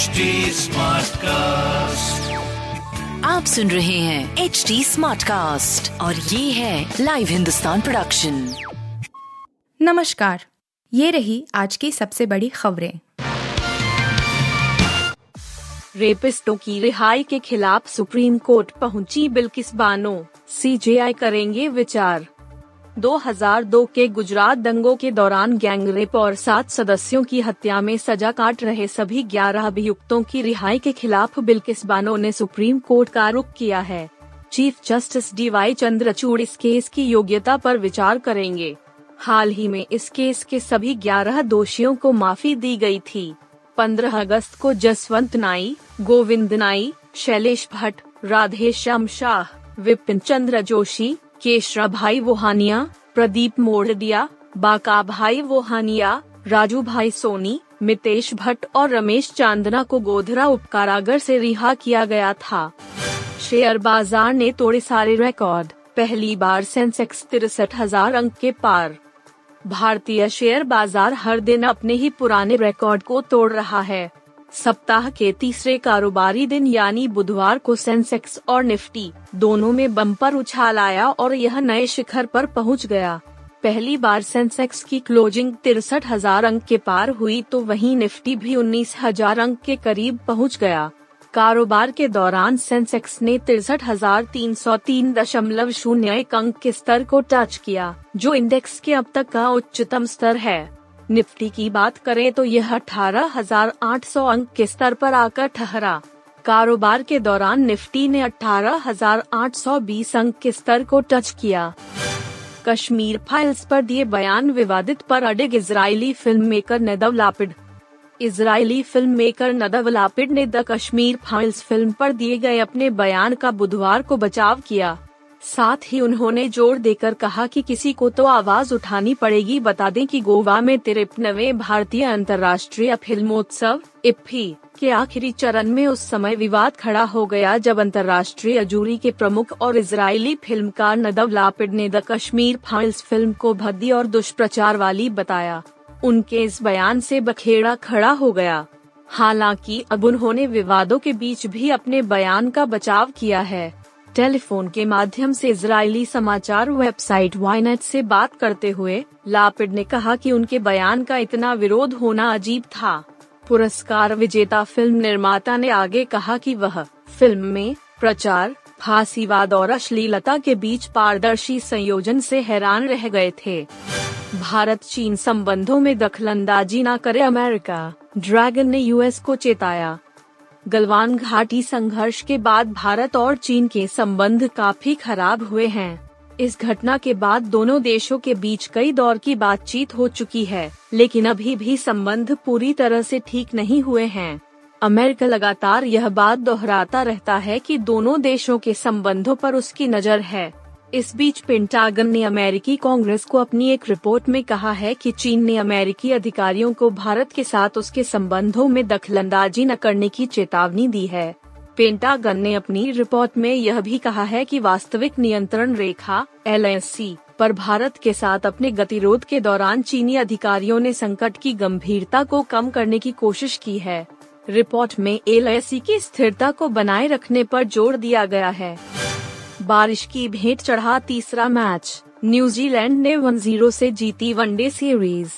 HD cast आप सुन रहे हैं एच डी स्मार्ट कास्ट और ये है लाइव हिंदुस्तान प्रोडक्शन नमस्कार ये रही आज की सबसे बड़ी खबरें। रेपिस्टों की रिहाई के खिलाफ सुप्रीम कोर्ट पहुँची बिल्किस बानो? सीजेआई करेंगे विचार। 2002 के गुजरात दंगों के दौरान गैंगरेप और सात सदस्यों की हत्या में सजा काट रहे सभी 11 अभियुक्तों की रिहाई के खिलाफ बिल्किस बानो ने सुप्रीम कोर्ट का रुख किया है। Chief justice D Y Chandrachud इस केस की योग्यता पर विचार करेंगे। हाल ही में इस केस के सभी 11 दोषियों को माफ़ी दी गई थी। 15 अगस्त को जसवंत नाई, गोविंद नाई, शैलेश भट्ट, राधेश्याम शाह, विपिन चंद्र जोशी केशरा भाई वोहानिया, प्रदीप मोरडिया बाका भाई वोहानिया राजू भाई सोनी, मितेश भट्ट और रमेश चांदना को गोधरा उपकारागर से रिहा किया गया था। शेयर बाज़ार ने तोड़े सारे रिकॉर्ड पहली बार सेंसेक्स तिरसठ हज़ार अंक के पार। भारतीय शेयर बाज़ार हर दिन अपने ही पुराने रिकॉर्ड को तोड़ रहा है। सप्ताह के तीसरे कारोबारी दिन यानी बुधवार को सेंसेक्स और निफ्टी दोनों में बम्पर उछाल आया और यह नए शिखर पर पहुँच गया। पहली बार सेंसेक्स की क्लोजिंग तिरसठ हज़ार अंक के पार हुई तो वहीं निफ्टी भी उन्नीस हज़ार अंक के करीब पहुँच गया। कारोबार के दौरान सेंसेक्स ने तिरसठ हज़ार तीन सौ तीन दशमलव शून्य एक अंक के स्तर को टच किया, जो इंडेक्स के अब तक का उच्चतम स्तर है। निफ्टी की बात करें तो यह अठारह अंक के स्तर पर आकर ठहरा। कारोबार के दौरान निफ्टी ने अठारह हज़ार आठ सौ बीस अंक के स्तर को टच किया। कश्मीर फाइल्स पर दिए बयान विवादित पर अडिग Israeli film maker Nadav Lapid. Israeli film maker Nadav Lapid ने द कश्मीर फाइल्स फ़िल्म पर दिए गए अपने बयान का बुधवार को बचाव किया। साथ ही उन्होंने ज़ोर देकर कहा कि किसी को तो आवाज़ उठानी पड़ेगी। बता दें कि गोवा में तिरपनवे भारतीय अंतर्राष्ट्रीय फिल्मोत्सव इफ्फी के आखिरी चरण में उस समय विवाद खड़ा हो गया जब अंतर्राष्ट्रीय जूरी के प्रमुख और इजरायली फिल्मकार नदव लापिड ने द कश्मीर फाइल्स फ़िल्म को भद्दी और दुष्प्रचार वाली बताया। उनके इस बयान से बखेड़ा खड़ा हो गया। हालाँकि अब उन्होंने विवादों के बीच भी अपने बयान का बचाव किया है। टेलीफोन के माध्यम से इजरायली समाचार वेबसाइट वाइनेट से बात करते हुए, लापिड ने कहा कि उनके बयान का इतना विरोध होना अजीब था। पुरस्कार विजेता फ़िल्म निर्माता ने आगे कहा कि वह, फ़िल्म में, प्रचार, फांसीवाद और अश्लीलता के बीच पारदर्शी संयोजन से हैरान रह गए थे। भारत चीन संबंधों में दखलंदाजी न करे अमेरिका। ड्रैगन ने यूएस को चेताया। गलवान घाटी संघर्ष के बाद भारत और चीन के संबंध काफ़ी खराब हुए हैं। इस घटना के बाद दोनों देशों के बीच कई दौर की बातचीत हो चुकी है, लेकिन अभी भी संबंध पूरी तरह से ठीक नहीं हुए हैं। अमेरिका लगातार यह बात दोहराता रहता है कि दोनों देशों के संबंधों पर उसकी नज़र है। इस बीच पेंटागन ने अमेरिकी कांग्रेस को अपनी एक रिपोर्ट में कहा है कि चीन ने अमेरिकी अधिकारियों को भारत के साथ उसके संबंधों में दखलंदाजी न करने की चेतावनी दी है। पेंटागन ने अपनी रिपोर्ट में यह भी कहा है कि वास्तविक नियंत्रण रेखा एलएसी पर भारत के साथ अपने गतिरोध के दौरान चीनी अधिकारियों ने संकट की गंभीरता को कम करने की कोशिश की है। रिपोर्ट में एल की स्थिरता को बनाए रखने पर ज़ोर दिया गया है। बारिश की भेंट चढ़ा तीसरा मैच। न्यूजीलैंड ने वन ज़ीरो से जीती वनडे सीरीज़।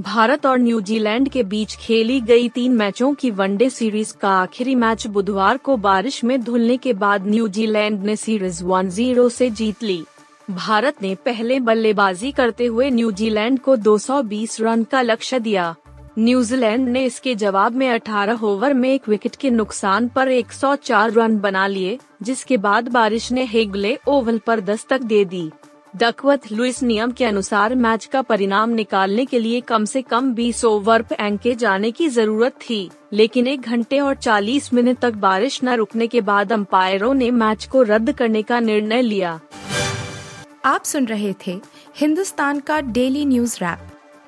भारत और न्यूजीलैंड के बीच खेली गई तीन मैचों की वनडे सीरीज़ का आखिरी मैच बुधवार को बारिश में धुलने के बाद न्यूजीलैंड ने सीरीज़ वन ज़ीरो से जीत ली। भारत ने पहले बल्लेबाजी करते हुए न्यूजीलैंड को 220 रन का लक्ष्य दिया। न्यूजीलैंड ने इसके जवाब में 18 ओवर में एक विकेट के नुकसान पर 104 रन बना लिए, जिसके बाद बारिश ने हेगले ओवल पर दस्तक दे दी। डकवर्थ लुइस नियम के अनुसार मैच का परिणाम निकालने के लिए कम से कम 20 ओवर फेंके जाने की ज़रूरत थी, लेकिन एक घंटे और 40 मिनट तक बारिश न रुकने के बाद अंपायरों ने मैच को रद्द करने का निर्णय लिया। आप सुन रहे थे हिंदुस्तान का डेली न्यूज़ रैप।